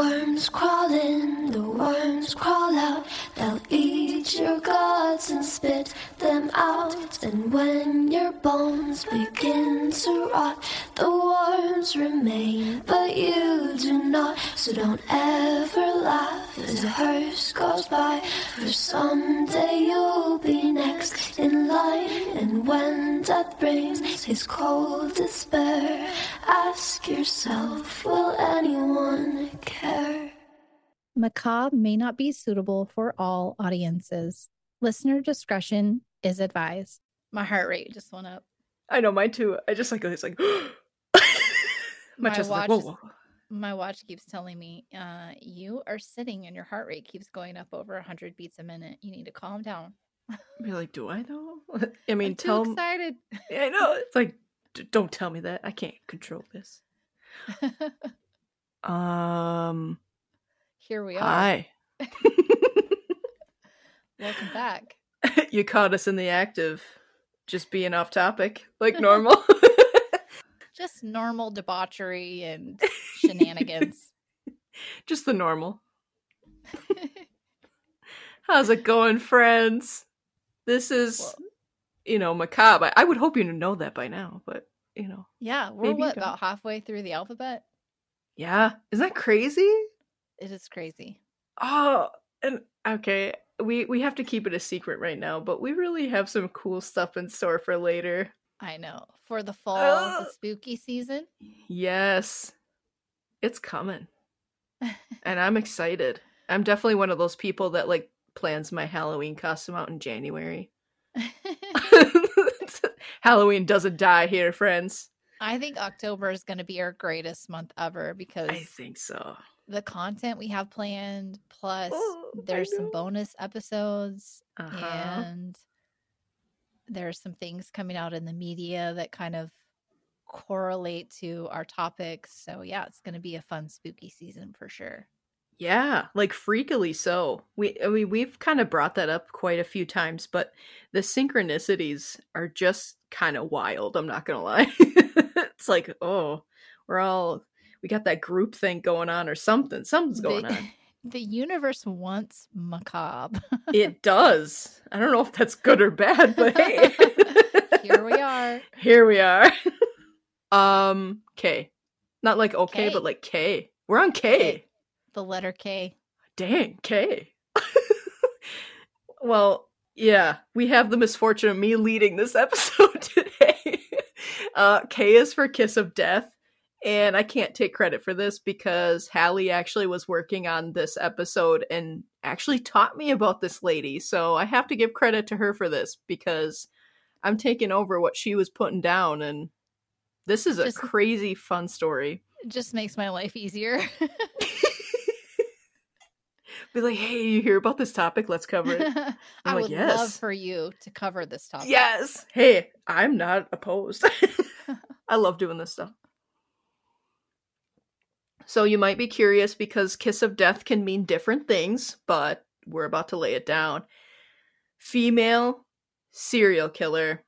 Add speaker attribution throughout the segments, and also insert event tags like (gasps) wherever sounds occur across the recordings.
Speaker 1: worms crawl in, the worms crawl out. They'll eat your guts and spit them out. And when your bones begin to rot, the worms remain, but you do not. So don't ever laugh as a hearse goes by. For someday you'll be next in line. And when death brings his cold despair, ask yourself, will anyone care?
Speaker 2: Macabre may not be suitable for all audiences. Listener discretion is advised. My heart rate just went up.
Speaker 3: I know mine too. I just like it's like (gasps) my,
Speaker 2: My
Speaker 3: is like,
Speaker 2: watch
Speaker 3: whoa, whoa.
Speaker 2: My watch keeps telling me, uh, you are sitting and your heart rate keeps going up over 100 beats a minute. You need to calm down.
Speaker 3: Be like, do I know? (laughs) I mean,
Speaker 2: I'm
Speaker 3: tell me.
Speaker 2: excited.
Speaker 3: I know. It's like, d- don't tell me that. I can't control this. (laughs) Um,
Speaker 2: Here we are.
Speaker 3: hi. (laughs)
Speaker 2: Welcome back. (laughs)
Speaker 3: you caught us in the act of just being off topic, like (laughs) normal. (laughs)
Speaker 2: Just normal debauchery and shenanigans.
Speaker 3: just the normal. How's it going, friends? This is,
Speaker 2: Well-
Speaker 3: you know, macabre. I, I would hope you know that by now, but you know,
Speaker 2: yeah, we're what, about halfway through the alphabet?
Speaker 3: yeah, isn't that crazy?
Speaker 2: It is crazy.
Speaker 3: Oh, and okay, we we have to keep it a secret right now, but we really have some cool stuff in store for later.
Speaker 2: I know. For the fall,
Speaker 3: Ugh.
Speaker 2: the oh. spooky season.
Speaker 3: Yes, it's coming, (laughs) and I'm excited. I'm definitely one of those people that like plans my Halloween costume out in January. (laughs) Halloween doesn't die here, friends.
Speaker 2: I think October is going to be our greatest month ever because
Speaker 3: I think so.
Speaker 2: The content we have planned, plus
Speaker 3: Oh,
Speaker 2: there's some bonus episodes,
Speaker 3: Uh-huh.
Speaker 2: and there's some things coming out in the media that kind of correlate to our topics. So, yeah, it's going to be a fun, spooky season for sure.
Speaker 3: Yeah, like freakily so. We I mean we've kind of brought that up quite a few times, but the synchronicities are just kind of wild, I'm not going to lie. (laughs) it's like, oh, we're all we got that group thing going on or something. Something's going
Speaker 2: the,
Speaker 3: on. (laughs)
Speaker 2: the universe wants macabre.
Speaker 3: It (laughs) does. I don't know if that's good or bad, but hey. (laughs)
Speaker 2: Here we are.
Speaker 3: Here we are. um K. Not like okay,
Speaker 2: K.
Speaker 3: but like K. We're on K.
Speaker 2: K. The letter K.
Speaker 3: Dang, K. well, yeah, we have the misfortune of me leading this episode today. uh, K is for Kiss of Death, and I can't take credit for this because Hallie actually was working on this episode and actually taught me about this lady. So I have to give credit to her for this because I'm taking over what she was putting down, and this is a
Speaker 2: Just-
Speaker 3: crazy fun story.
Speaker 2: It just makes my life easier. (laughs)
Speaker 3: Be like, hey, you hear about this topic? Let's cover it. (laughs)
Speaker 2: I
Speaker 3: I'm like,
Speaker 2: would love
Speaker 3: "Yes."
Speaker 2: for you to cover this topic.
Speaker 3: Yes. Hey, I'm not opposed. (laughs) I love doing this stuff. So you might be curious because kiss of death can mean different things, but we're about to lay it down. Female serial killer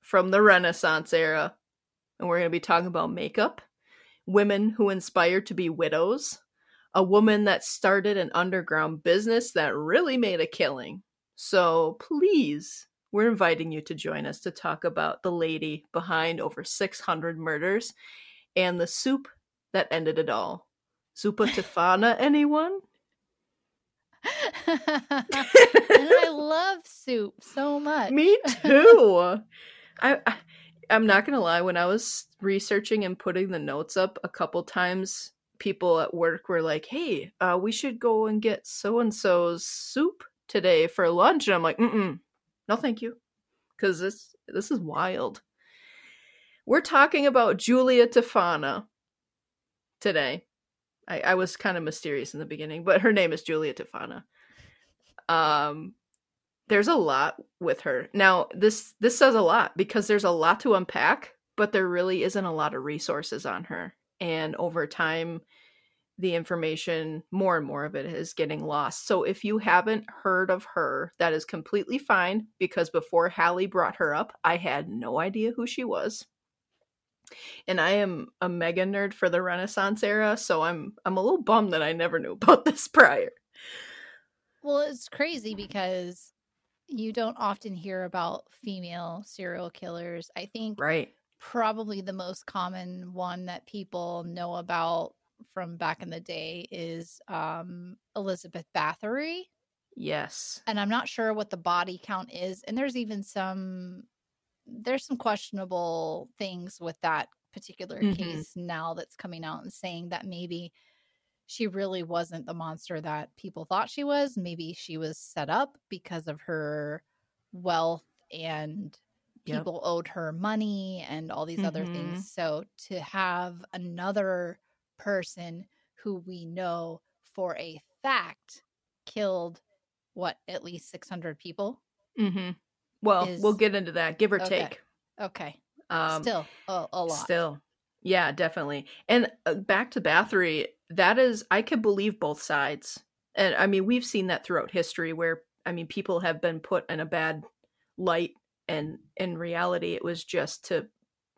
Speaker 3: from the Renaissance era. And we're going to be talking about makeup, women who inspired to be widows, a woman that started an underground business that really made a killing. So please, we're inviting you to join us to talk about the lady behind over 600 murders and the soup that ended it all. Zuppa Tofana, (laughs) anyone?
Speaker 2: and I love soup so much.
Speaker 3: Me too. I, I I'm not gonna lie. When I was researching and putting the notes up a couple times, people at work were like, "Hey, uh, we should go and get so and so's soup today for lunch," and I'm like, "Mm, no, thank you," because this this is wild. We're talking about Julia Tofana today. I, I was kind of mysterious in the beginning, but her name is Julia Tofana. Um, there's a lot with her. Now, this this says a lot because there's a lot to unpack, but there really isn't a lot of resources on her. And over time, the information, more and more of it is getting lost. So if you haven't heard of her, that is completely fine because before Hallie brought her up, I had no idea who she was. And I am a mega nerd for the Renaissance era, so I'm I'm a little bummed that I never knew about (laughs) this prior.
Speaker 2: Well, it's crazy because you don't often hear about female serial killers. I think
Speaker 3: Right.
Speaker 2: probably the most common one that people know about from back in the day is um, Elizabeth Bathory.
Speaker 3: Yes.
Speaker 2: And I'm not sure what the body count is. And there's even some there's some questionable things with that particular
Speaker 3: Mhm.
Speaker 2: case now that's coming out and saying that maybe she really wasn't the monster that people thought she was. Maybe she was set up because of her wealth and
Speaker 3: Yep.
Speaker 2: people owed her money and all these other
Speaker 3: Mhm.
Speaker 2: things. So to have another person who we know for a fact killed what at least 600 people
Speaker 3: Mm-hmm. Well, we'll get into that, give or
Speaker 2: Okay.
Speaker 3: take.
Speaker 2: okay
Speaker 3: Um,
Speaker 2: still a, a lot
Speaker 3: Still. Yeah, definitely. And uh, back to Bathory, that is, I could believe both sides. And I mean, we've seen that throughout history where, I mean, people have been put in a bad light, and in reality, it was just to,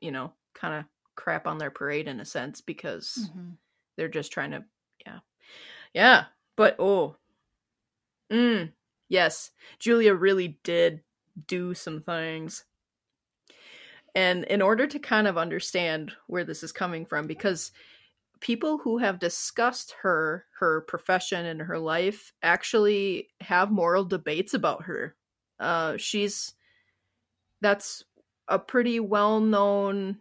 Speaker 3: you know, kind of crap on their parade in a sense because
Speaker 2: Mhm.
Speaker 3: they're just trying to, yeah. Yeah. But, oh, mm, yes, Julia really did do some things. And in order to kind of understand where this is coming from, because people who have discussed her, her profession, and her life actually have moral debates about her. Uh, she's that's a pretty well known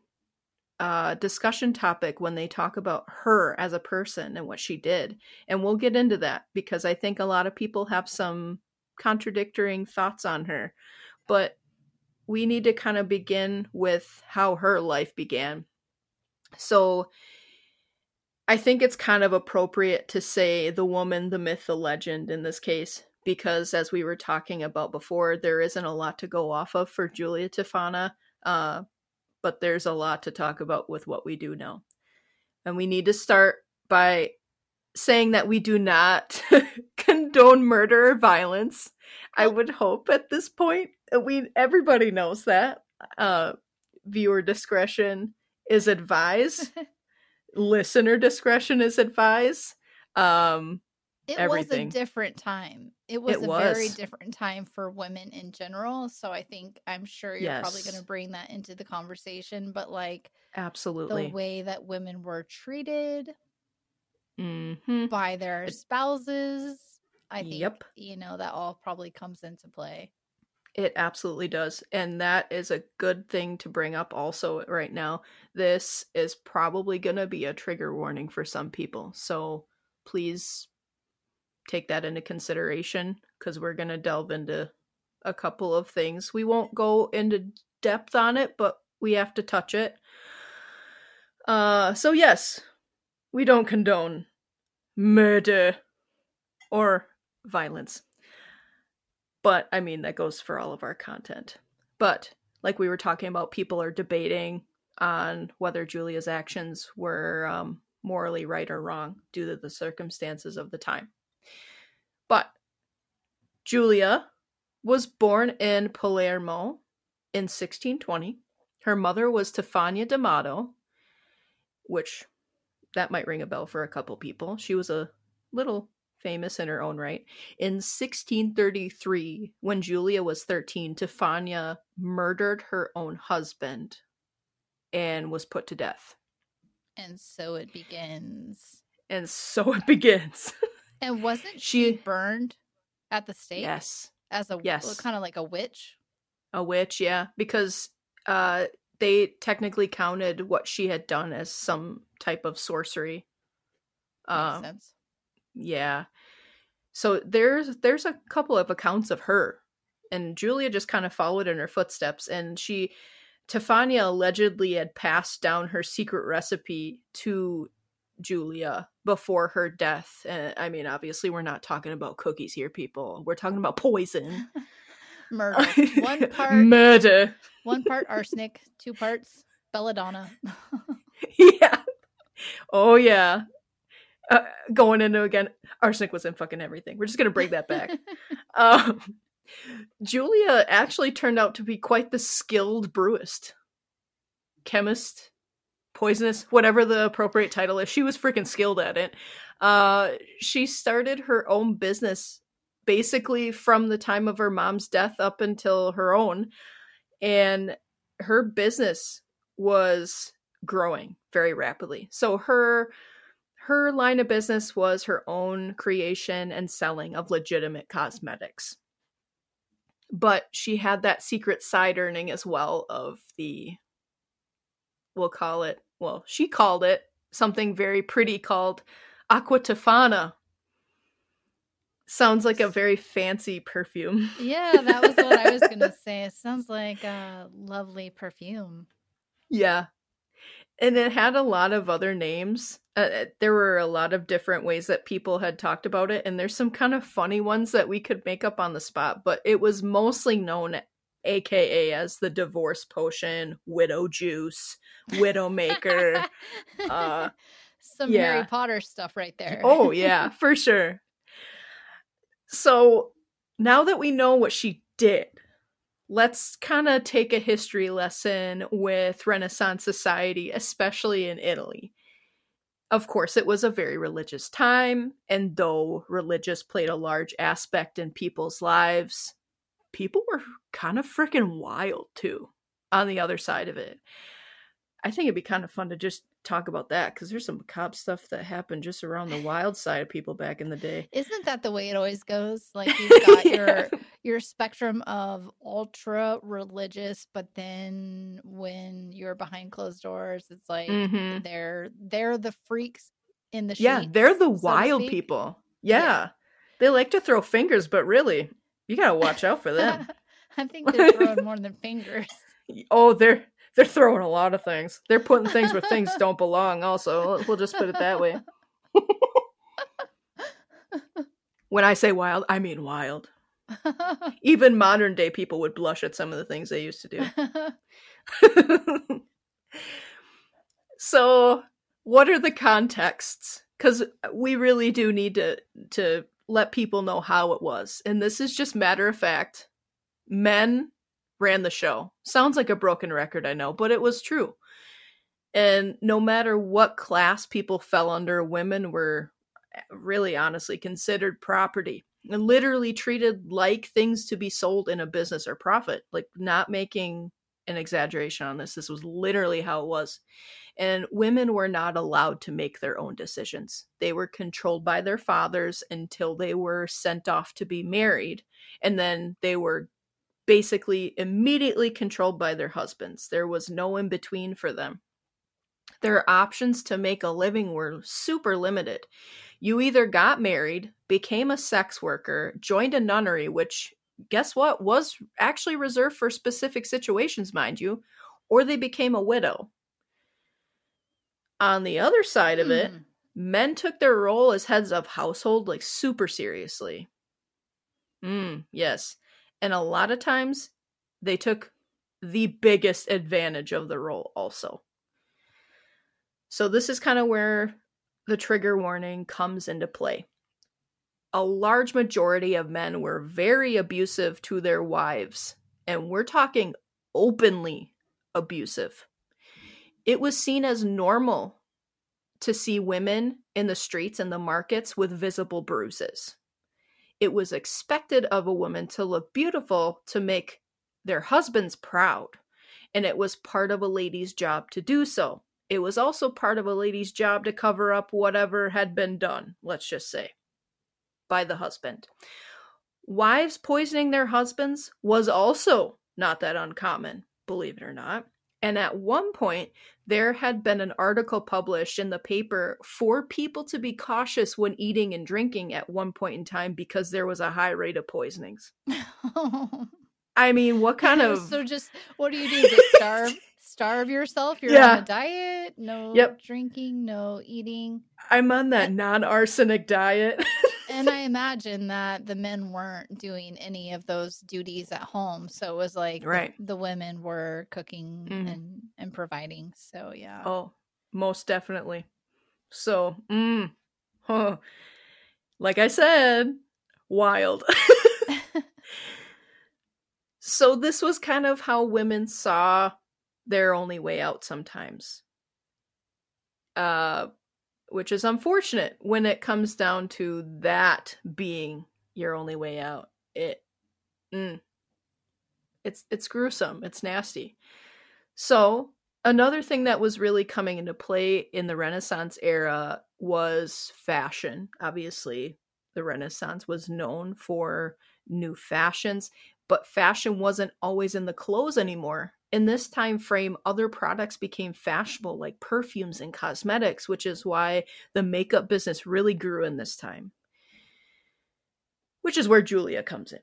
Speaker 3: uh, discussion topic when they talk about her as a person and what she did. And we'll get into that because I think a lot of people have some contradicting thoughts on her. But we need to kind of begin with how her life began. So I think it's kind of appropriate to say the woman, the myth, the legend in this case, because as we were talking about before, there isn't a lot to go off of for Julia Tofana, uh, but there's a lot to talk about with what we do know. And we need to start by saying that we do not (laughs) condone murder or violence. I would hope at this point we everybody knows that. Uh, viewer discretion is advised. (laughs) Listener discretion is advised. Um,
Speaker 2: it
Speaker 3: everything.
Speaker 2: was a different time it was
Speaker 3: It
Speaker 2: a very different time for women in general so i think i'm sure you're probably going to bring that into the conversation but like
Speaker 3: absolutely.
Speaker 2: the way that women were treated
Speaker 3: hmm
Speaker 2: by their spouses i think
Speaker 3: Yep.
Speaker 2: you know that all probably comes into play
Speaker 3: It absolutely does. And that is a good thing to bring up also right now. This is probably going to be a trigger warning for some people. So please take that into consideration because we're going to delve into a couple of things. We won't go into depth on it, but we have to touch it. Uh so yes, we don't condone murder or violence. But I mean, that goes for all of our content. But like we were talking about, people are debating on whether Julia's actions were um, morally right or wrong due to the circumstances of the time. But Julia was born in Palermo in 1620. Her mother was Stefania D'Amato, which that might ring a bell for a couple people. She was a little famous in her own right. In 1633, when Julia was 13, Stefania murdered her own husband and was put to death.
Speaker 2: and so it begins
Speaker 3: And so it begins. (laughs)
Speaker 2: and wasn't she,
Speaker 3: She-
Speaker 2: burned at the stake
Speaker 3: yes.
Speaker 2: as a
Speaker 3: Yes.
Speaker 2: kind of like a witch
Speaker 3: A witch, yeah, because uh they technically counted what she had done as some type of sorcery.
Speaker 2: makes
Speaker 3: Um
Speaker 2: sense
Speaker 3: yeah. So there's there's a couple of accounts of her and Julia just kind of followed in her footsteps and she Tefania allegedly had passed down her secret recipe to Julia before her death. And I mean, obviously we're not talking about cookies here, people. We're talking about poison. (laughs)
Speaker 2: murder one (laughs) part
Speaker 3: Murder.
Speaker 2: one part arsenic two parts belladonna (laughs)
Speaker 3: yeah. Oh yeah. Uh, going into again, arsenic was in fucking everything. We're just gonna bring that back. (laughs) um, Julia actually turned out to be quite the skilled brewist, chemist, poisonous, whatever the appropriate title is. She was freaking skilled at it. Uh, she started her own business basically from the time of her mom's death up until her own. And her business was growing very rapidly. So her her line of business was her own creation and selling of legitimate mm-hmm. cosmetics. But she had that secret side earning as well of the we'll call it well, she called it something very pretty called Aqua Tofana. Sounds like a very fancy perfume.
Speaker 2: Yeah, that was what I was going (laughs) to say. It sounds like a lovely perfume.
Speaker 3: Yeah. And it had a lot of other names. Uh, uh, there were a lot of different ways that people had talked about it, and there's some kind of funny ones that we could make up on the spot, but it was mostly known aka as the divorce potion, widow juice, widow maker. (laughs) uh
Speaker 2: some
Speaker 3: yeah.
Speaker 2: Harry Potter stuff right there.
Speaker 3: oh (laughs) yeah, for sure. So now that we know what she did, let's kind of take a history lesson with Renaissance society, especially in Italy. Of course, it was a very religious time, and though religious played a large aspect in people's lives, people were kind of freaking wild too on the other side of it. I think it'd be kind of fun to just talk about that because there's some cop stuff that happened just around the wild side of people back in the day.
Speaker 2: Isn't that the way it always goes? Like you've got (laughs) yeah. your your spectrum of ultra religious, but then when you're behind closed doors, it's like mm-hmm. they're they're the freaks in the sheets,
Speaker 3: yeah they're the so wild people. Yeah. yeah, they like to throw fingers, but really, you gotta watch out for them. (laughs)
Speaker 2: I think they're throwing more than fingers. (laughs)
Speaker 3: Oh, they're they're throwing a lot of things. They're putting things where things (laughs) don't belong. Also, we'll just put it that way. when I say wild, I mean wild. (laughs) Even modern day people would blush at some of the things they used to do. (laughs) so, what are the contexts? Because we really do need to to let people know how it was, and this is just matter of fact. Men ran the show. Sounds like a broken record, I know, but it was true. And no matter what class people fell under, women were eh, really honestly considered property literally treated like things to be sold in a business or profit, like not making an exaggeration on this. This was literally how it was. And women were not allowed to make their own decisions. They were controlled by their fathers until they were sent off to be married. And then they were basically immediately controlled by their husbands. There was no in between for them. Their options to make a living were super limited. You either got married, became a sex worker, joined a nunnery, which guess what was actually reserved for specific situations, mind you, or they became a widow. On the other side of it, hmm. men took their role as heads of household like super seriously. Mm, yes. And a lot of times they took the biggest advantage of the role also. So this is kind of where the trigger warning comes into play. A large majority of men were very abusive to their wives, and we're talking openly abusive. It was seen as normal to see women in the streets and the markets with visible bruises it was expected of a woman to look beautiful to make their husbands proud. And it was part of a lady's job to do so. It was also part of a lady's job to cover up whatever had been done, let's just say, by the husband. Wives poisoning their husbands was also not that uncommon, believe it or not. And at one point, there had been an article published in the paper for people to be cautious when eating and drinking at one point in time because there was a high rate of poisonings. (laughs) I mean, what kind (laughs) of
Speaker 2: So just what do you do? Just starve (laughs) starve yourself? You're yeah. on a diet, no yep. drinking, no eating.
Speaker 3: I'm on that non-arsenic diet.
Speaker 2: and I (laughs) imagine that the men weren't doing any of those duties at home. So it was like
Speaker 3: right.
Speaker 2: the, the women were cooking mm. and, and providing. So yeah.
Speaker 3: Oh, most definitely. So, mm, huh. like I said, wild. So this was kind of how women saw their only way out sometimes. uh, which is unfortunate when it comes down to that being your only way out. It, mm, it's it's gruesome. It's nasty. So another thing that was really coming into play in the Renaissance era was fashion. Obviously, the Renaissance was known for new fashions, but fashion wasn't always in the clothes anymore. In this time frame, other products became fashionable, like perfumes and cosmetics, which is why the makeup business really grew in this time. Which is where Julia comes in.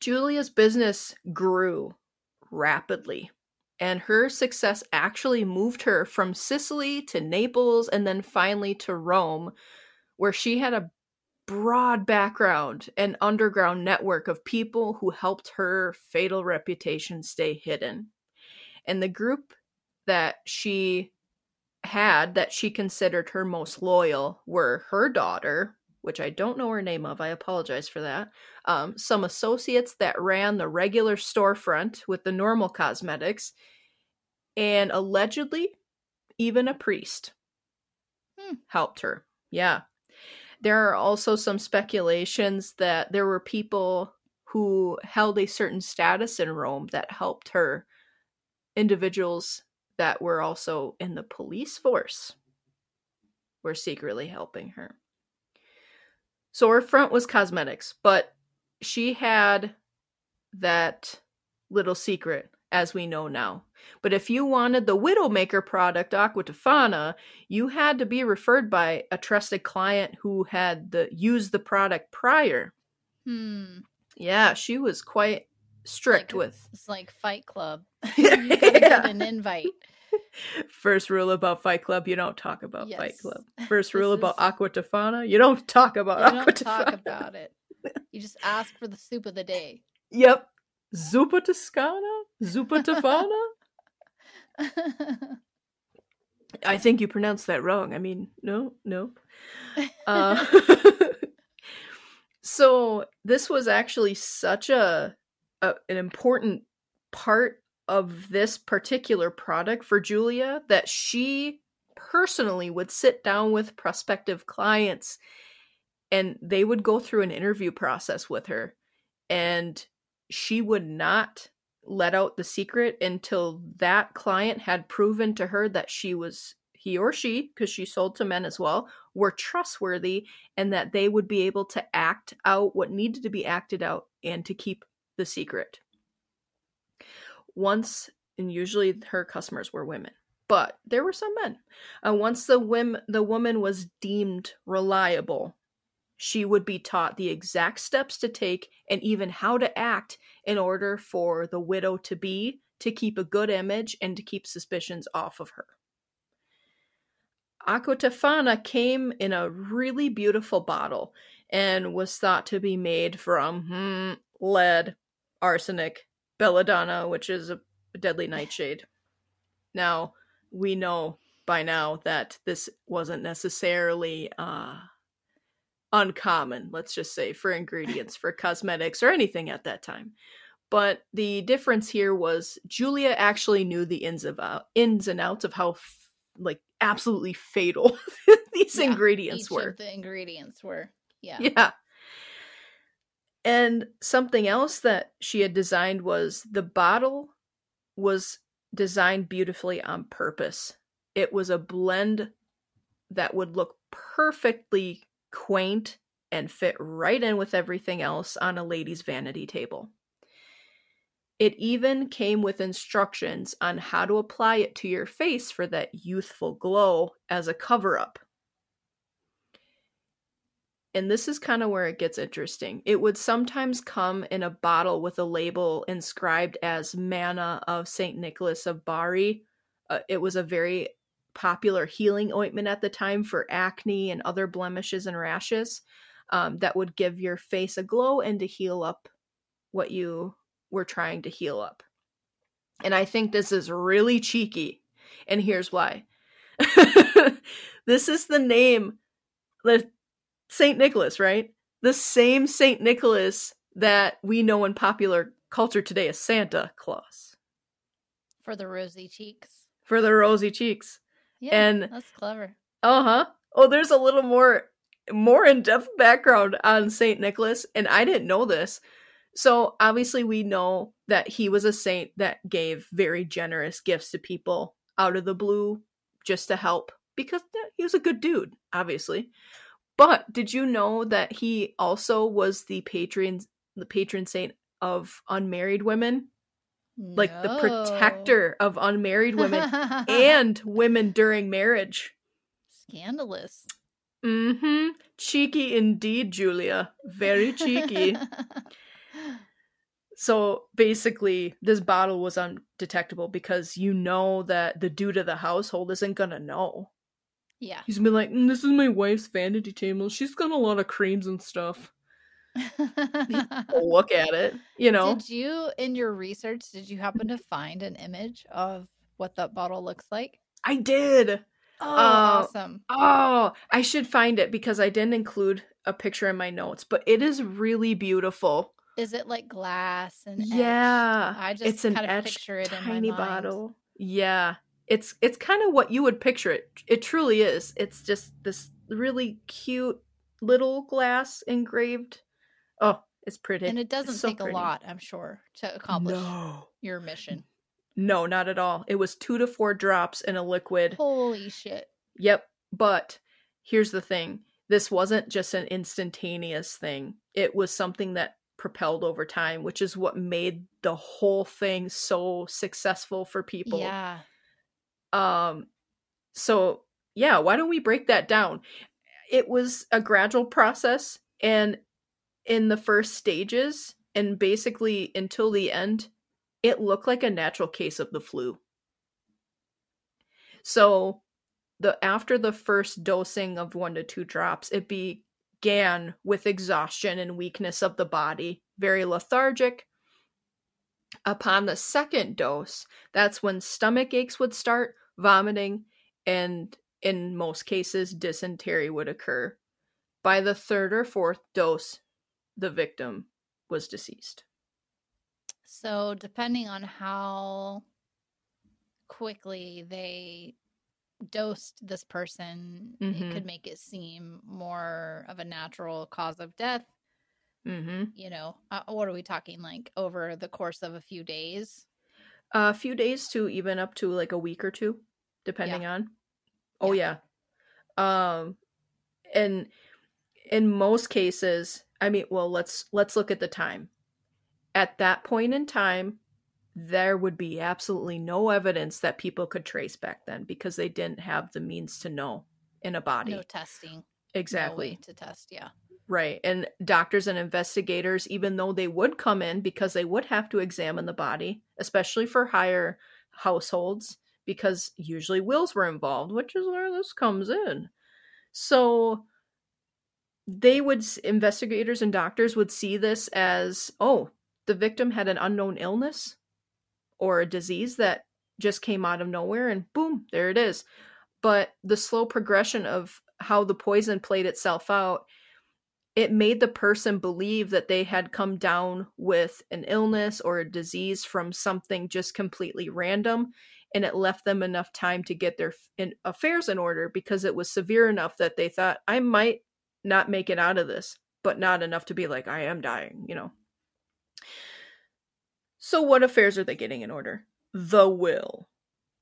Speaker 3: Julia's business grew rapidly, and her success actually moved her from Sicily to Naples and then finally to Rome, where she had a broad background and underground network of people who helped her fatal reputation stay hidden. And the group that she had that she considered her most loyal were her daughter, which I don't know her name of, I apologize for that, um, some associates that ran the regular storefront with the normal cosmetics, and allegedly even a priest hmm. helped her. Yeah. There are also some speculations that there were people who held a certain status in Rome that helped her, individuals that were also in the police force were secretly helping her. So her front was cosmetics, but she had that little secret as we know now. But if you wanted the Widowmaker product, Aqua Tofana, you had to be referred by a trusted client who had the used the product prior.
Speaker 2: Hmm.
Speaker 3: Yeah, she was quite strict
Speaker 2: like,
Speaker 3: with.
Speaker 2: It's like Fight Club. (laughs) (laughs) you gotta yeah. get an invite. (laughs)
Speaker 3: First rule about Fight Club: you don't talk about yes. Fight Club. First rule about is... Aqua Tofana: you don't talk about you Aqua
Speaker 2: don't talk about it. You just ask for the soup of the day.
Speaker 3: Yep. Zuppa Toscana? Zuppa Tofana? (laughs) I think you pronounced that wrong. I mean, no, no. (laughs) Uh, (laughs) so this was actually such a, a an important part of this particular product for Julia that she personally would sit down with prospective clients and they would go through an interview process with her and she would not let out the secret until that client had proven to her that she was he or she because she sold to men as well were trustworthy and that they would be able to act out what needed to be acted out and to keep the secret. Once and usually her customers were women but there were some men. Uh, once the whim, the woman was deemed reliable she would be taught the exact steps to take and even how to act in order for the widow to be to keep a good image and to keep suspicions off of her. Aqua Tofana came in a really beautiful bottle and was thought to be made from hmm, lead, arsenic, belladonna, which is a deadly nightshade. Now, we know by now that this wasn't necessarily uh, uncommon, let's just say, for ingredients for cosmetics or anything at that time. But the difference here was Julia actually knew the ins of uh, ins and outs of how f- like absolutely fatal (laughs) these yeah, ingredients were.
Speaker 2: the ingredients were. Yeah.
Speaker 3: Yeah. And something else that she had designed was the bottle was designed beautifully on purpose. It was a blend that would look perfectly quaint, and fit right in with everything else on a lady's vanity table. It even came with instructions on how to apply it to your face for that youthful glow as a cover up. And this is kind of where it gets interesting. It would sometimes come in a bottle with a label inscribed as Manna of St. Nicholas of Bari. Uh, it was a very popular healing ointment at the time for acne and other blemishes and rashes um, that would give your face a glow and to heal up what you were trying to heal up. And I think this is really cheeky. And here's why. (laughs) this is the name, the Saint Nicholas, right? The same Saint Nicholas that we know in popular culture today as Santa Claus.
Speaker 2: For the rosy cheeks.
Speaker 3: For the rosy cheeks.
Speaker 2: Yeah,
Speaker 3: and
Speaker 2: that's clever.
Speaker 3: uh-huh. Oh, there's a little more more in-depth background on Saint Nicholas, and I didn't know this. So obviously we know that he was a saint that gave very generous gifts to people out of the blue just to help because he was a good dude, obviously. But did you know that he also was the patron the patron saint of unmarried women? Like the protector of unmarried women (laughs) and women during marriage.
Speaker 2: scandalous.
Speaker 3: Mhm. Cheeky indeed, Julia. Very cheeky. (laughs) So basically, this bottle was undetectable because you know that the dude of the household isn't gonna know.
Speaker 2: yeah.
Speaker 3: He's been like, "Mm, "This is my wife's vanity table. She's got a lot of creams and stuff." (laughs) Look at it, you know.
Speaker 2: Did you, in your research, did you happen to find an image of what that bottle looks like?
Speaker 3: I did.
Speaker 2: Oh,
Speaker 3: Uh,
Speaker 2: awesome.
Speaker 3: Oh, I should find it because I didn't include a picture in my notes, but it is really beautiful.
Speaker 2: Is it like glass and etched?
Speaker 3: Yeah,
Speaker 2: I just
Speaker 3: it's an
Speaker 2: kind of
Speaker 3: etched
Speaker 2: picture it in
Speaker 3: tiny
Speaker 2: my mind.
Speaker 3: bottle. Yeah, it's it's kind of what you would picture it. It truly is. It's just this really cute little glass engraved. Oh, it's pretty.
Speaker 2: And it doesn't
Speaker 3: so
Speaker 2: take
Speaker 3: pretty.
Speaker 2: a lot, I'm sure, to accomplish
Speaker 3: No,
Speaker 2: your mission.
Speaker 3: no, not at all. It was two to four drops in a liquid.
Speaker 2: Holy shit.
Speaker 3: Yep. But here's the thing this wasn't just an instantaneous thing, it was something that propelled over time, which is what made the whole thing so successful for people.
Speaker 2: Yeah.
Speaker 3: Um, so, yeah, why don't we break that down? It was a gradual process, and in the first stages, and basically until the end, it looked like a natural case of the flu. So, the after the first dosing of one to two drops, it began with exhaustion and weakness of the body, very lethargic. Upon the second dose, that's when stomach aches would start, vomiting, and in most cases, dysentery would occur. By the third or fourth dose, the victim was deceased.
Speaker 2: So, depending on how quickly they dosed this person,
Speaker 3: Mhm.
Speaker 2: it could make it seem more of a natural cause of death.
Speaker 3: Mm-hmm.
Speaker 2: You know, uh, what are we talking like over the course of a few days?
Speaker 3: A few days to even up to like a week or two, depending on. Oh yeah. Um, and in most cases, I mean, well, let's let's look at the time. At that point in time, there would be absolutely no evidence that people could trace back then because they didn't have the means to know in a body.
Speaker 2: No testing.
Speaker 3: exactly.
Speaker 2: No to test. Yeah.
Speaker 3: Right. And doctors and investigators, even though they would come in because they would have to examine the body, especially for higher households, because usually wills were involved, which is where this comes in. So they would, investigators and doctors would see this as, oh, the victim had an unknown illness or a disease that just came out of nowhere, and boom, there it is. But the slow progression of how the poison played itself out it made the person believe that they had come down with an illness or a disease from something just completely random and it left them enough time to get their affairs in order because it was severe enough that they thought I might not make it out of this but not enough to be like I am dying you know so what affairs are they getting in order the will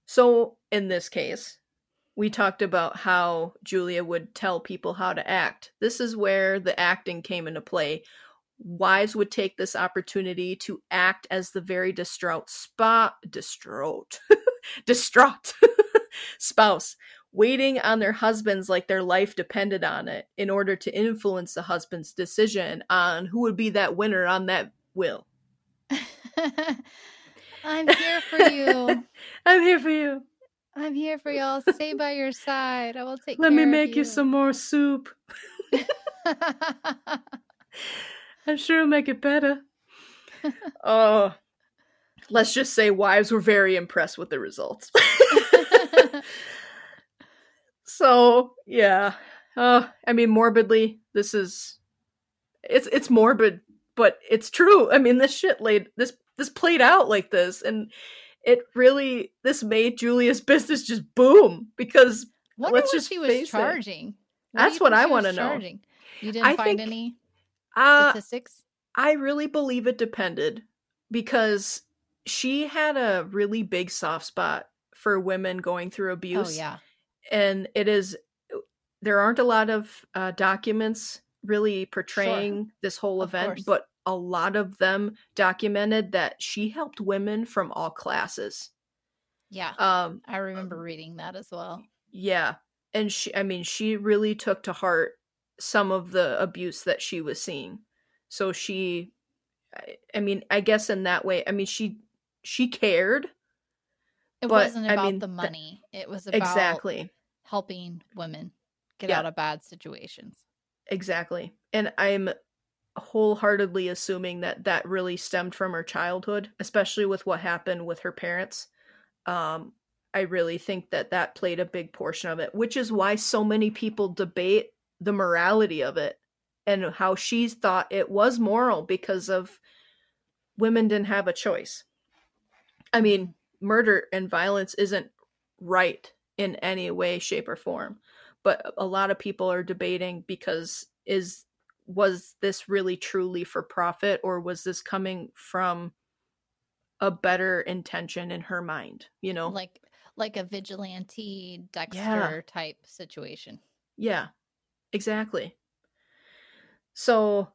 Speaker 3: so in this case we talked about how Julia would tell people how to act. This is where the acting came into play. Wives would take this opportunity to act as the very distraught spa distraught (laughs) distraught (laughs) spouse, waiting on their husbands like their life depended on it in order to influence the husband's decision on who would be that winner on that will. (laughs)
Speaker 2: I'm here for you. (laughs)
Speaker 3: I'm here for you.
Speaker 2: I'm here for y'all. Stay by your side. I will take
Speaker 3: Let me make you some more soup. (laughs) I'm sure it'll make it better. oh, let's just say wives were very impressed with the results. So yeah, uh, I mean, morbidly, this is it's it's morbid, but it's true. I mean, this shit laid this this played out like this, and it really this made Julia's (laughs) business just boom because
Speaker 2: Wonder let's just she was charging. It.
Speaker 3: What That's what I want to know.
Speaker 2: You didn't I find think, any
Speaker 3: uh,
Speaker 2: statistics?
Speaker 3: I really believe it depended because she had a really big soft spot for women going through oh, abuse.
Speaker 2: Oh yeah.
Speaker 3: And it is there aren't a lot of uh, documents really portraying sure. this whole of event, course. but a lot of them documented that she helped women from all classes.
Speaker 2: Yeah. Um I remember reading that as well.
Speaker 3: Yeah. And she I mean she really took to heart some of the abuse that she was seeing. So she I mean, I guess in that way, I mean she she cared.
Speaker 2: It but, wasn't about I mean, the money. It was about
Speaker 3: exactly
Speaker 2: helping women get yeah. out of bad situations.
Speaker 3: Exactly. And I'm wholeheartedly assuming that that really stemmed from her childhood, especially with what happened with her parents. Um, I really think that that played a big portion of it, which is why so many people debate the morality of it and how she thought it was moral because of women didn't have a choice. I mean, murder and violence isn't right in any way, shape, or form. But a lot of people are debating because is was this really truly for profit or was this coming from a better intention in her mind, you know?
Speaker 2: Like like a vigilante Dexter yeah. type situation.
Speaker 3: Yeah. Exactly. So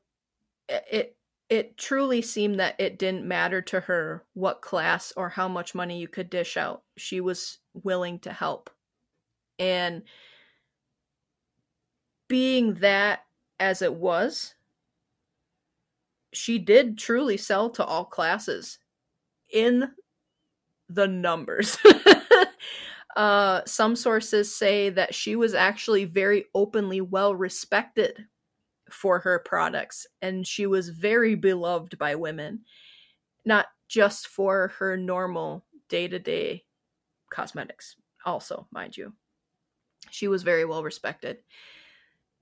Speaker 3: it it truly seemed that it didn't matter to her what class or how much money you could dish out. She was willing to help. And being that as it was, she did truly sell to all classes in the numbers. (laughs) uh, some sources say that she was actually very openly well respected for her products, and she was very beloved by women, not just for her normal day to day cosmetics, also, mind you. She was very well respected.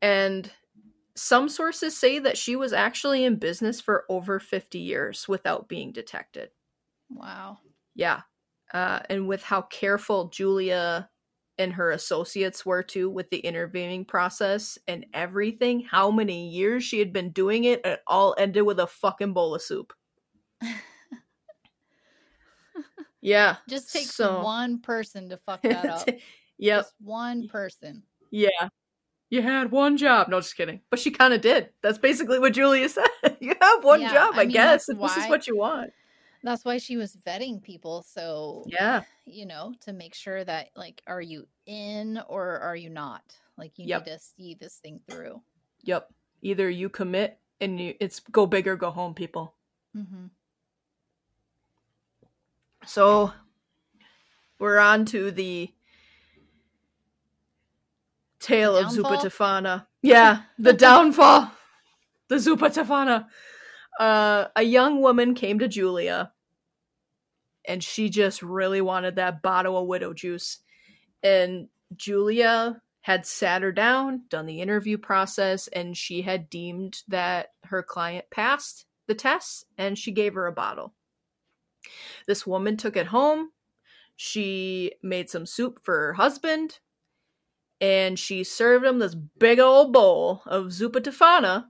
Speaker 3: And some sources say that she was actually in business for over 50 years without being detected.
Speaker 2: Wow.
Speaker 3: Yeah. Uh, and with how careful Julia and her associates were too with the interviewing process and everything. How many years she had been doing it, it all ended with a fucking bowl of soup. (laughs) yeah.
Speaker 2: Just takes so... one person to fuck that (laughs) up.
Speaker 3: yep.
Speaker 2: Just one person.
Speaker 3: Yeah. You had one job. No, just kidding. But she kind of did. That's basically what Julia (laughs) said. you have one yeah, job, I, I mean, guess. This is what you want
Speaker 2: that's why she was vetting people so
Speaker 3: yeah
Speaker 2: you know to make sure that like are you in or are you not like you yep. need to see this thing through
Speaker 3: yep either you commit and you it's go big or go home people
Speaker 2: mm-hmm.
Speaker 3: so we're on to the tale the of Zuppa Tofana. Yeah, (laughs) the downfall. The Zuppa Tofana uh, a young woman came to Julia and she just really wanted that bottle of widow juice. And Julia had sat her down, done the interview process, and she had deemed that her client passed the test and she gave her a bottle. This woman took it home. She made some soup for her husband and she served him this big old bowl of zuppa tofana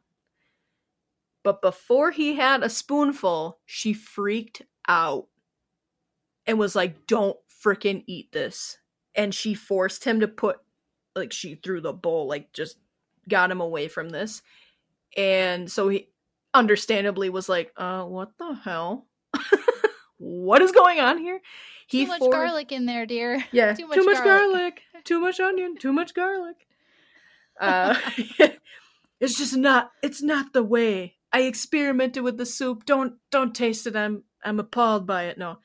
Speaker 3: but before he had a spoonful, she freaked out and was like, Don't freaking eat this. And she forced him to put, like, she threw the bowl, like, just got him away from this. And so he understandably was like, Uh, what the hell? (laughs) what is going on here?
Speaker 2: He too much for- garlic in there, dear. (laughs)
Speaker 3: Yeah, too much, too much garlic. garlic. too much onion, too much garlic. (laughs) Uh, it's just not. It's not the way. I experimented with the soup. Don't don't taste it. I'm I'm appalled by it. No.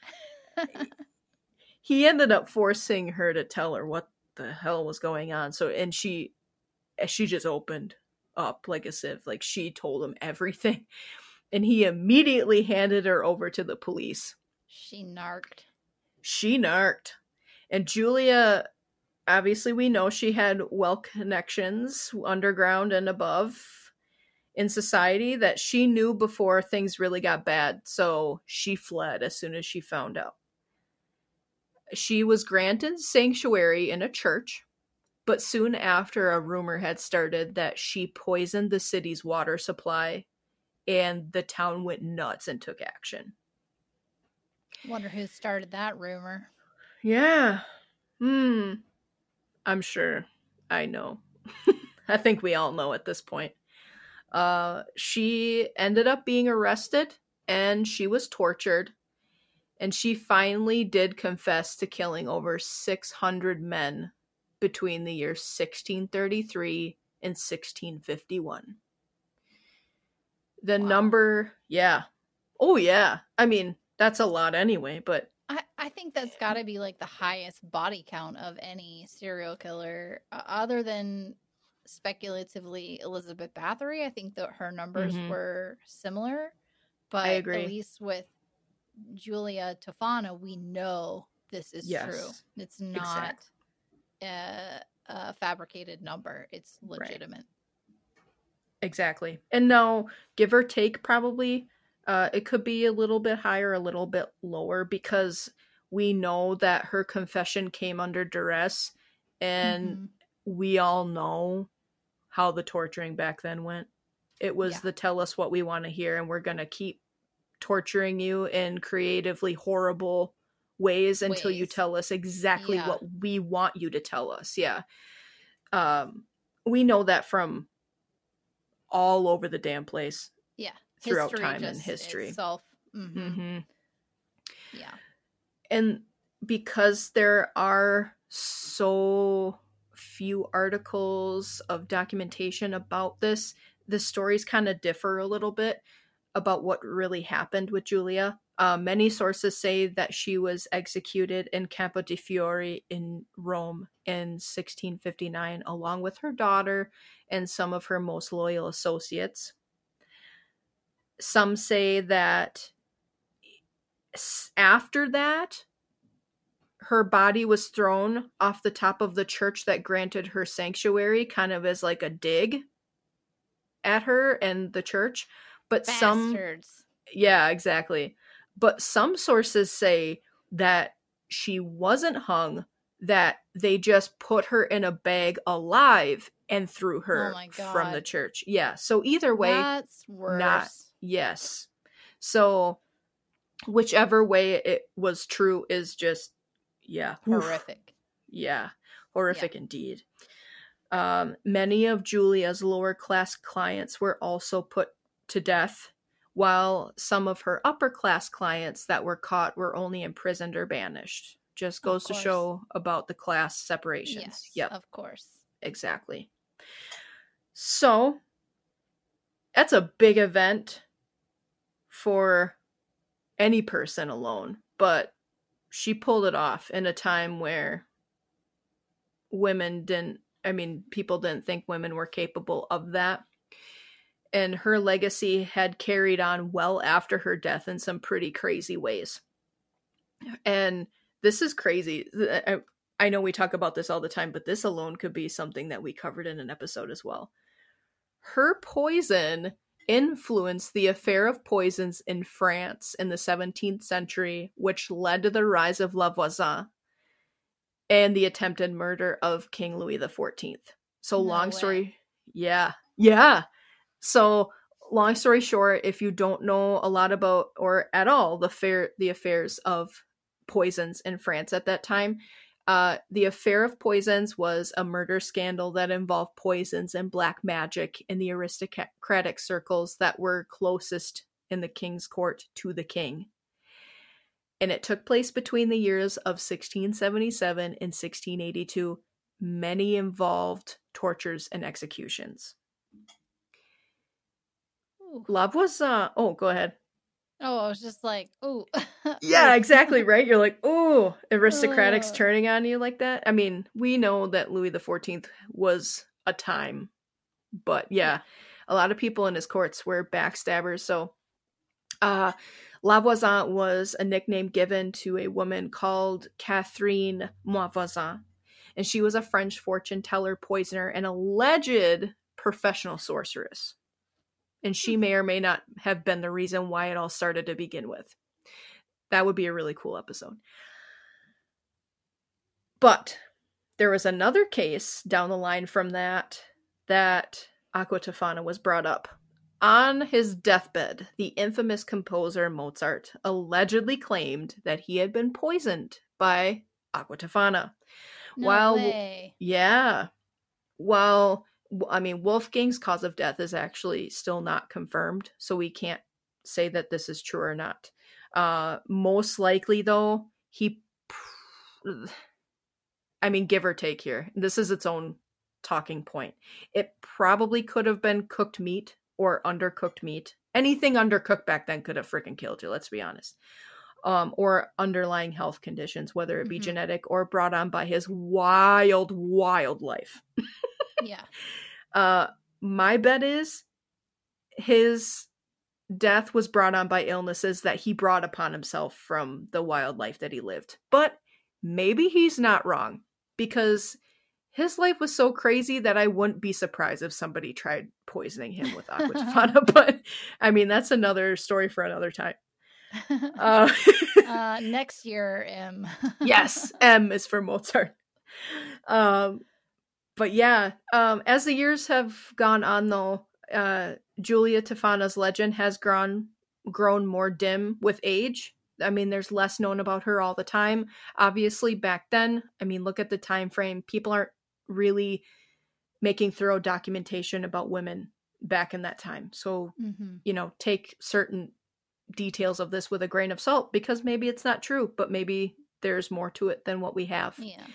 Speaker 3: He ended up forcing her to tell her what the hell was going on. So and she eh, she just opened up like a sieve. Like she told him everything. (laughs) And he immediately handed her over to the police.
Speaker 2: She narked.
Speaker 3: She narked. And Julia obviously we know she had well connections underground and above in society that she knew before things really got bad. So she fled as soon as she found out. She was granted sanctuary in a church, but soon after, a rumor had started that she poisoned the city's water supply, and the town went nuts and took action.
Speaker 2: Wonder who started that rumor.
Speaker 3: Yeah. Hmm. I'm sure I know. (laughs) I think we all know at this point. Uh, she ended up being arrested and she was tortured. And she finally did confess to killing over 600 men between the years 1633 and 1651. The wow. number, yeah. Oh, yeah. I mean, that's a lot anyway, but.
Speaker 2: I, I think that's got to be like the highest body count of any serial killer, uh, other than speculatively Elizabeth Bathory. I think that her numbers mm-hmm. were similar, but at least with Giulia Tofana, we know this is yes. true. It's not a, a, fabricated number. It's legitimate. Right.
Speaker 3: Exactly. And no, give or take, probably uh, it could be a little bit higher, a little bit lower, because we know that her confession came under duress, and mm-hmm. we all know how the torturing back then went. It was yeah. the tell us what we want to hear, and we're going to keep torturing you in creatively horrible ways until ways. you tell us exactly yeah. what we want you to tell us. Yeah. Um, we know that from all over the damn place.
Speaker 2: Yeah.
Speaker 3: Throughout history time and history.
Speaker 2: Itself. Mm-hmm. Mm-hmm. Yeah.
Speaker 3: And because there are so few articles of documentation about this. The stories kind of differ a little bit about what really happened with Giulia. Uh, many sources say that she was executed in Campo di Fiori in Rome in 1659, along with her daughter and some of her most loyal associates. Some say that after that, her body was thrown off the top of the church that granted her sanctuary, kind of as like a dig at her and the church. But Bastards. some. Yeah, exactly. But some sources say that she wasn't hung, that they just put her in a bag alive and threw her oh from the church. Yeah. So either way,
Speaker 2: that's worse. Not,
Speaker 3: yes. So whichever way it was true is just yeah
Speaker 2: horrific Oof.
Speaker 3: yeah horrific yeah. indeed um, many of Giulia's lower class clients were also put to death while some of her upper class clients that were caught were only imprisoned or banished. Just goes to show about the class separations. Yes,
Speaker 2: yep. of course.
Speaker 3: Exactly. So that's a big event for any person alone but she pulled it off in a time where women didn't I mean people didn't think women were capable of that. And her legacy had carried on well after her death in some pretty crazy ways. And this is crazy. I, I know we talk about this all the time, but this alone could be something that we covered in an episode as well. Her poison influenced the affair of poisons in France in the 17th century, which led to the rise of Lavoisin and the attempted murder of King Louis XIV. So, no long way. story, yeah, yeah. So, long story short, if you don't know a lot about or at all the fair the affairs of poisons in France at that time, uh, the affair of poisons was a murder scandal that involved poisons and black magic in the aristocratic circles that were closest in the king's court to the king. And it took place between the years of 1677 and 1682. Many involved tortures and executions. Love was uh oh, go ahead.
Speaker 2: Oh, I was just like, oh. (laughs)
Speaker 3: yeah, exactly, right? You're like, oh, aristocratics turning on you like that. I mean, we know that Louis XIV was a time, but yeah, a lot of people in his courts were backstabbers. So, uh, Lavoisin was a nickname given to a woman called Catherine Monvoisin, and she was a French fortune teller, poisoner, and alleged professional sorceress and she mm-hmm. may or may not have been the reason why it all started to begin with. That would be a really cool episode. But there was another case down the line from that that Aqua Tofana was brought up. On his deathbed, the infamous composer Mozart allegedly claimed that he had been poisoned by Aqua Tofana.
Speaker 2: No
Speaker 3: while
Speaker 2: way.
Speaker 3: yeah, while I mean Wolfgang's cause of death is actually still not confirmed, so we can't say that this is true or not. Uh most likely though, he I mean give or take here. This is its own talking point. It probably could have been cooked meat or undercooked meat. Anything undercooked back then could have freaking killed you, let's be honest. Um, or underlying health conditions, whether it be
Speaker 2: Mhm.
Speaker 3: genetic or brought on by his wild, wild life. (laughs)
Speaker 2: Yeah.
Speaker 3: Uh, my bet is his death was brought on by illnesses that he brought upon himself from the wild life that he lived. But maybe he's not wrong because his life was so crazy that I wouldn't be surprised if somebody tried poisoning him with (laughs) aqua tofana. (laughs) but I mean, that's another story for another time. Uh, (laughs)
Speaker 2: uh, next year, M.
Speaker 3: yes, M is for Mozart. Um, but yeah, um, as the years have gone on, though, uh, Giulia Tofana's legend has grown grown more dim with age. I mean, there's less known about her all the time. Obviously, back then, I mean, look at the time frame. People aren't really making thorough documentation about women back in that time. So,
Speaker 2: hmm
Speaker 3: you know, take certain details of this with a grain of salt because maybe it's not true, but maybe there's more to it than what we have.
Speaker 2: Yeah.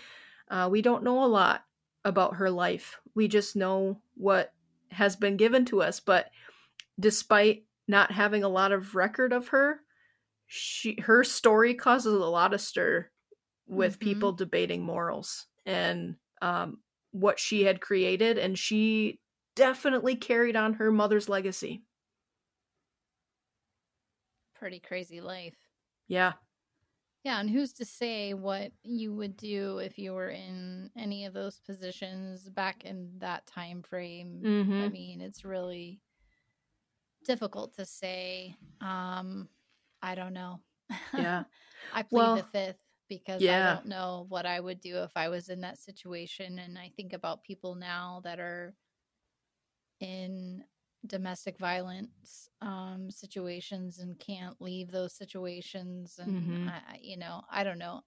Speaker 3: Uh, we don't know a lot about her life. We just know what has been given to us. But despite not having a lot of record of her, she her story causes a lot of stir with
Speaker 2: Mhm.
Speaker 3: people debating morals and um, what she had created, and she definitely carried on her mother's legacy.
Speaker 2: Pretty crazy life.
Speaker 3: Yeah,
Speaker 2: Yeah, and who's to say what you would do if you were in any of those positions back in that time frame? I
Speaker 3: hmm
Speaker 2: mean, it's really difficult to say. Um, I don't know.
Speaker 3: yeah, (laughs)
Speaker 2: I plead
Speaker 3: Well,
Speaker 2: the fifth because
Speaker 3: yeah.
Speaker 2: I don't know what I would do if I was in that situation. And I think about people now that are in domestic violence um, situations and can't leave those situations. And,
Speaker 3: Mhm.
Speaker 2: I, you know, I don't know.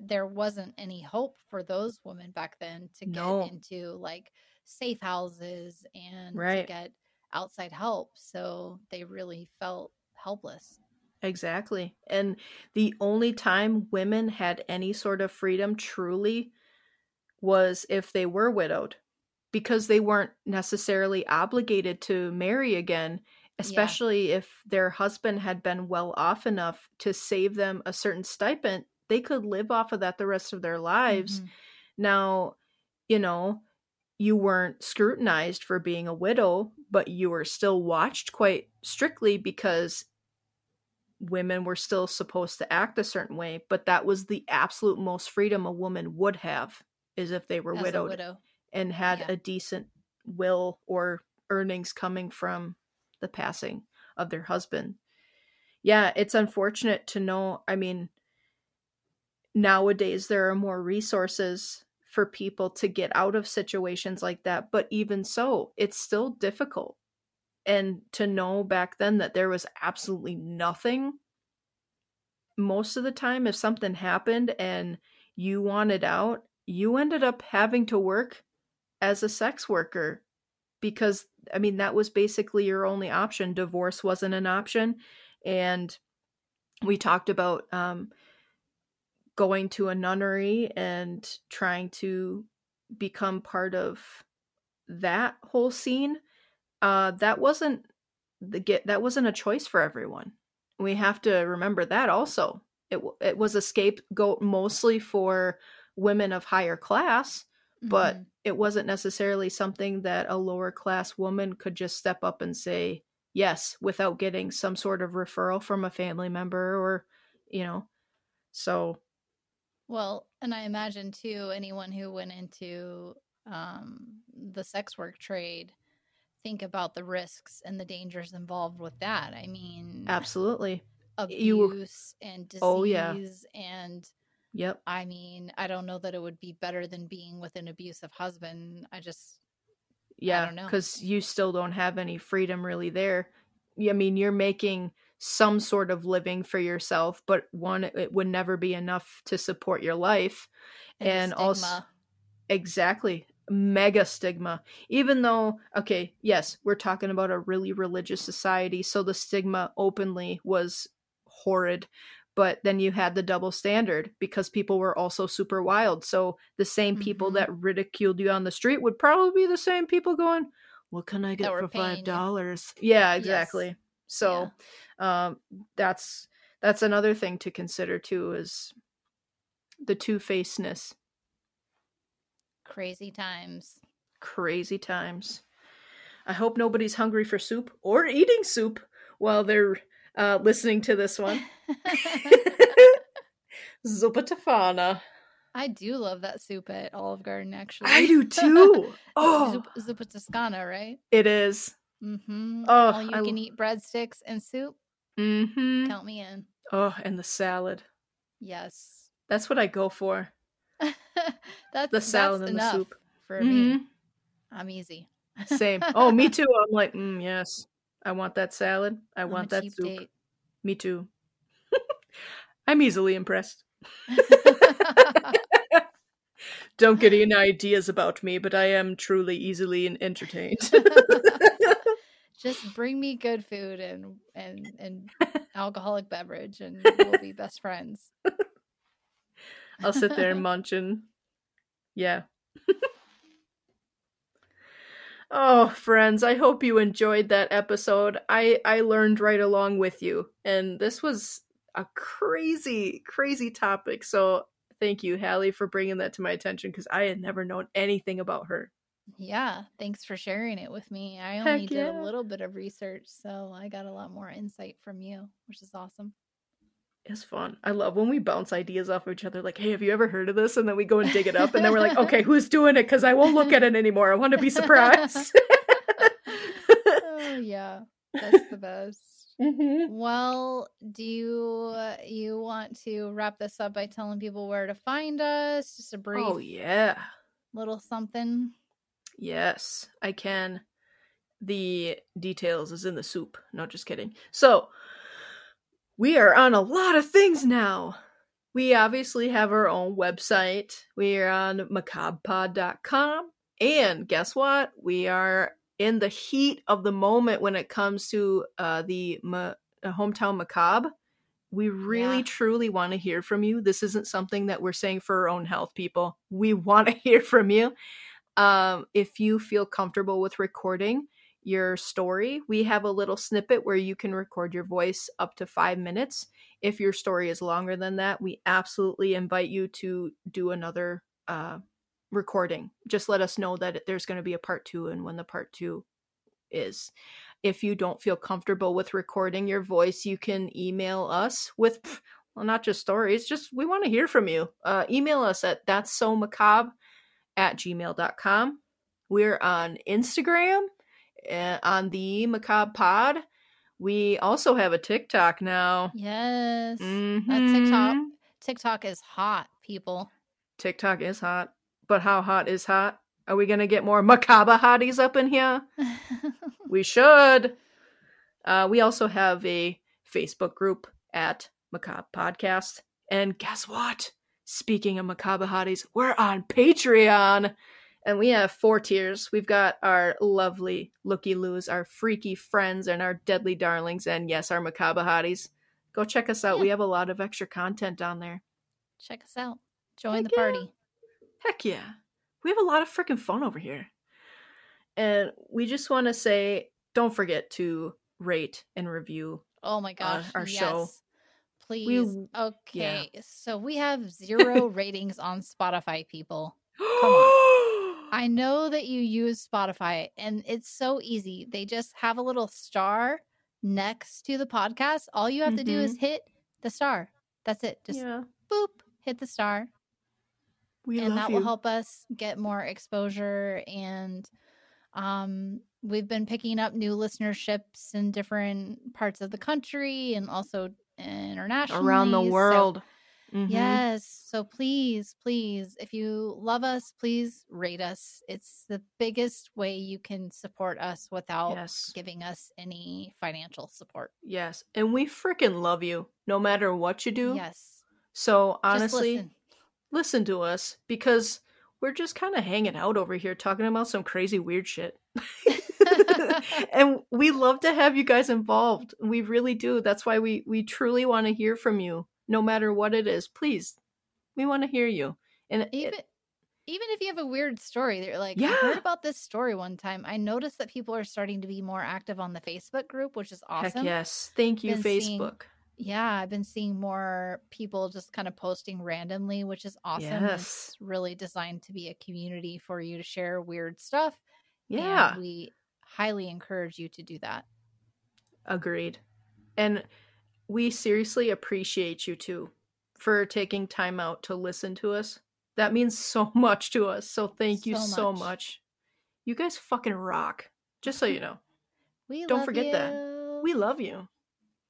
Speaker 2: There wasn't any hope for those women back then to get
Speaker 3: No.
Speaker 2: into like safe houses and to get outside help. So they really felt helpless.
Speaker 3: Exactly. And the only time women had any sort of freedom truly was if they were widowed because they weren't necessarily obligated to marry again, especially if their husband had been well off enough to save them a certain stipend. They could live off of that the rest of their lives.
Speaker 2: Mhm.
Speaker 3: Now, you know, you weren't scrutinized for being a widow, but you were still watched quite strictly because women were still supposed to act a certain way. But that was the absolute most freedom a woman would have, is if they were
Speaker 2: As
Speaker 3: widowed
Speaker 2: widow.
Speaker 3: And had
Speaker 2: Yeah.
Speaker 3: a decent will or earnings coming from the passing of their husband. Yeah, it's unfortunate to know. I mean, nowadays there are more resources for people to get out of situations like that, but even so, it's still difficult. And to know back then that there was absolutely nothing, most of the time, if something happened and you wanted out, you ended up having to work as a sex worker because I mean that was basically your only option. Divorce wasn't an option, and we talked about um, going to a nunnery and trying to become part of that whole scene. Uh, that wasn't the get. That wasn't a choice for everyone. We have to remember that also. It it was a scapegoat mostly for women of higher class, but
Speaker 2: Mhm.
Speaker 3: it wasn't necessarily something that a lower class woman could just step up and say yes without getting some sort of referral from a family member or you know so
Speaker 2: Well, and I imagine too, anyone who went into um, the sex work trade, think about the risks and the dangers involved with that. I mean,
Speaker 3: absolutely
Speaker 2: abuse
Speaker 3: you-
Speaker 2: and disease
Speaker 3: Oh, yeah.
Speaker 2: and
Speaker 3: Yep.
Speaker 2: I mean, I don't know that it would be better than being with an abusive husband. I just
Speaker 3: yeah, I
Speaker 2: don't know.
Speaker 3: because you still don't have any freedom really there. I mean, you're making some sort of living for yourself, but one, it would never be enough to support your life.
Speaker 2: and,
Speaker 3: And also- Exactly. Mega stigma. Even though, okay, yes, we're talking about a really religious society, so the stigma openly was horrid. But then you had the double standard because people were also super wild. So the same people
Speaker 2: Mhm.
Speaker 3: that ridiculed you on the street would probably be the same people going, What can I get for five dollars? Yeah,
Speaker 2: Yes.
Speaker 3: exactly. So um that's that's another thing to consider too is the two facedness.
Speaker 2: crazy times.
Speaker 3: crazy times. I hope nobody's hungry for soup or eating soup while they're uh, listening to this one. (laughs) Zuppa Tofana.
Speaker 2: I do love that soup at Olive Garden, actually.
Speaker 3: I do (laughs) too. Oh,
Speaker 2: Zup- Zuppa Toscana, right?
Speaker 3: it is.
Speaker 2: Mm-hmm.
Speaker 3: Oh,
Speaker 2: All you
Speaker 3: I
Speaker 2: can eat breadsticks and soup.
Speaker 3: Mm-hmm.
Speaker 2: Count me in.
Speaker 3: Oh, and the salad.
Speaker 2: Yes.
Speaker 3: That's what I go for. (laughs)
Speaker 2: that's
Speaker 3: The salad
Speaker 2: that's
Speaker 3: and the soup.
Speaker 2: for me.
Speaker 3: Mhm.
Speaker 2: I'm easy.
Speaker 3: Same. Oh, me too. I'm like, mm, yes. I want that salad. I
Speaker 2: I'm
Speaker 3: want that soup.
Speaker 2: date.
Speaker 3: Me too. (laughs) I'm easily impressed. (laughs) Don't get any ideas about me, but I am truly easily entertained. (laughs)
Speaker 2: Just bring me good food and and and alcoholic beverage, and we'll be best friends.
Speaker 3: I'll sit there and munch and yeah. Oh, friends, I hope you enjoyed that episode. I I learned right along with you, and this was a crazy, crazy topic. So thank you, Hallie, for bringing that to my attention because I had never known anything about her.
Speaker 2: Yeah, thanks for sharing it with me. I
Speaker 3: Heck
Speaker 2: only did
Speaker 3: yeah.
Speaker 2: a little bit of research, so I got a lot more insight from you, which is awesome.
Speaker 3: It's fun. I love when we bounce ideas off of each other. Like, hey, have you ever heard of this? And then we go and dig it up, and then we're like, okay, who's doing it? Because I won't look at it anymore. I want to be surprised.
Speaker 2: oh yeah, that's the best.
Speaker 3: Mhm.
Speaker 2: Well, do you you want to wrap this up by telling people where to find us? Just a brief
Speaker 3: Oh yeah.
Speaker 2: little something.
Speaker 3: Yes, I can. The details is in the soup. No, just kidding. So, we are on a lot of things now. We obviously have our own website. We are on macabrepod.com. And guess what? We are in the heat of the moment when it comes to uh, the ma- uh, hometown macabre. We really,
Speaker 2: Yeah.
Speaker 3: truly want to hear from you. This isn't something that we're saying for our own health, people. We want to (laughs) hear from you. Um, if you feel comfortable with recording your story, we have a little snippet where you can record your voice up to five minutes. If your story is longer than that, we absolutely invite you to do another uh, recording. Just let us know that there's going to be a part two and when the part two is. If you don't feel comfortable with recording your voice, you can email us with, (sniffs) well, not just stories, just we want to hear from you. Uh, email us at that's so macabre at gmail.com. We're on Instagram on the Macabre Pod. We also have a TikTok now.
Speaker 2: Yes. That
Speaker 3: Mhm.
Speaker 2: TikTok TikTok is hot, people.
Speaker 3: TikTok is hot. But how hot is hot? Are we going to get more macabre hotties up in here? (laughs) We should. Uh, we also have a Facebook group at Macabre Podcast. And guess what? Speaking of Macabre Hotties, we're on Patreon. And we have four tiers. We've got our lovely looky loos, our freaky friends, and our deadly darlings, and yes, our Macabre Hotties. Go check us out.
Speaker 2: Yeah.
Speaker 3: We have a lot of extra content on there.
Speaker 2: Check us out. Join
Speaker 3: Heck
Speaker 2: the
Speaker 3: yeah.
Speaker 2: party.
Speaker 3: Heck yeah. We have a lot of freaking fun over here. And we just want to say don't forget to rate and review.
Speaker 2: Oh my uh, gosh.
Speaker 3: our
Speaker 2: yes.
Speaker 3: show.
Speaker 2: Please.
Speaker 3: yeah.
Speaker 2: okay. So we have (laughs) zero ratings on Spotify, people.
Speaker 3: come on. (gasps) (gasps) (gasps)
Speaker 2: I know that you use Spotify and it's so easy. They just have a little star next to the podcast. All you have to do is hit the star. That's it. Just
Speaker 3: yeah,
Speaker 2: boop, hit the star.
Speaker 3: we
Speaker 2: and that
Speaker 3: you.
Speaker 2: will help us get more exposure and um we've been picking up new listenerships in different parts of the country and also internationally
Speaker 3: around the
Speaker 2: so-
Speaker 3: world.
Speaker 2: Mm-hmm. Yes. So please, please, if you love us, please rate us. It's the biggest way you can support us without yes. giving us any financial support.
Speaker 3: Yes. And we freaking love you no matter what you do. Yes. So honestly, listen. listen to us because we're just kind of hanging out over here talking about some crazy weird shit. (laughs) (laughs) and we love to have you guys involved. We really do. That's why we we truly want to hear from you no matter what it is. Please. We want to hear you. And
Speaker 2: even it, even if you have a weird story, they're like, yeah. I heard about this story one time. I noticed that people are starting to be more active on the Facebook group, which is awesome.
Speaker 3: Heck yes. Thank you, Facebook.
Speaker 2: Seeing, yeah, I've been seeing more people just kind of posting randomly, which is awesome. Yes. It's really designed to be a community for you to share weird stuff. Yeah. We highly encourage you to do that.
Speaker 3: Agreed. And we seriously appreciate you too for taking time out to listen to us. That means so (laughs) much to us. So thank you so much. so much. You guys fucking rock. Just so you know. (laughs) We don't forget you. that. We love you.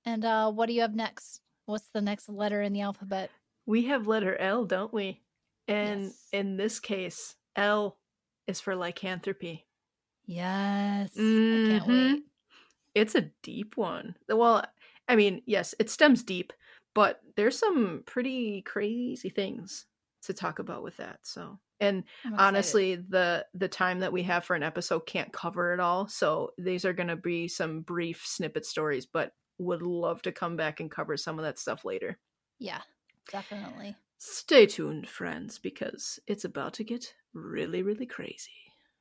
Speaker 2: And uh, what do you have next? What's the next letter in the alphabet?
Speaker 3: We have letter L, don't we? And yes. in this case, L is for lycanthropy.
Speaker 2: Yes. Mm-hmm. I can't mm-hmm. wait.
Speaker 3: It's a deep one. Well, I mean, yes, it stems deep, but there's some pretty crazy things to talk about with that. So, and honestly, the the time that we have for an episode can't cover it all. So, these are going to be some brief snippet stories, but would love to come back and cover some of that stuff later.
Speaker 2: Yeah, definitely.
Speaker 3: Stay tuned, friends, because it's about to get really, really crazy.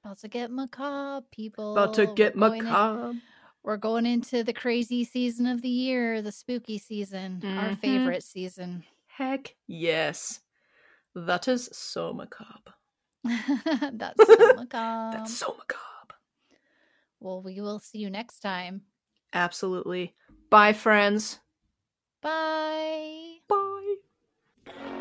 Speaker 2: About to get macabre, people.
Speaker 3: About to get macabre. In,
Speaker 2: we're going into the crazy season of the year, the spooky season, mm-hmm. our favorite season.
Speaker 3: Heck yes. That is so macabre. (laughs)
Speaker 2: That's so (laughs) macabre.
Speaker 3: That's so macabre.
Speaker 2: Well, we will see you next time.
Speaker 3: Absolutely. Bye, friends.
Speaker 2: Bye.
Speaker 3: Bye.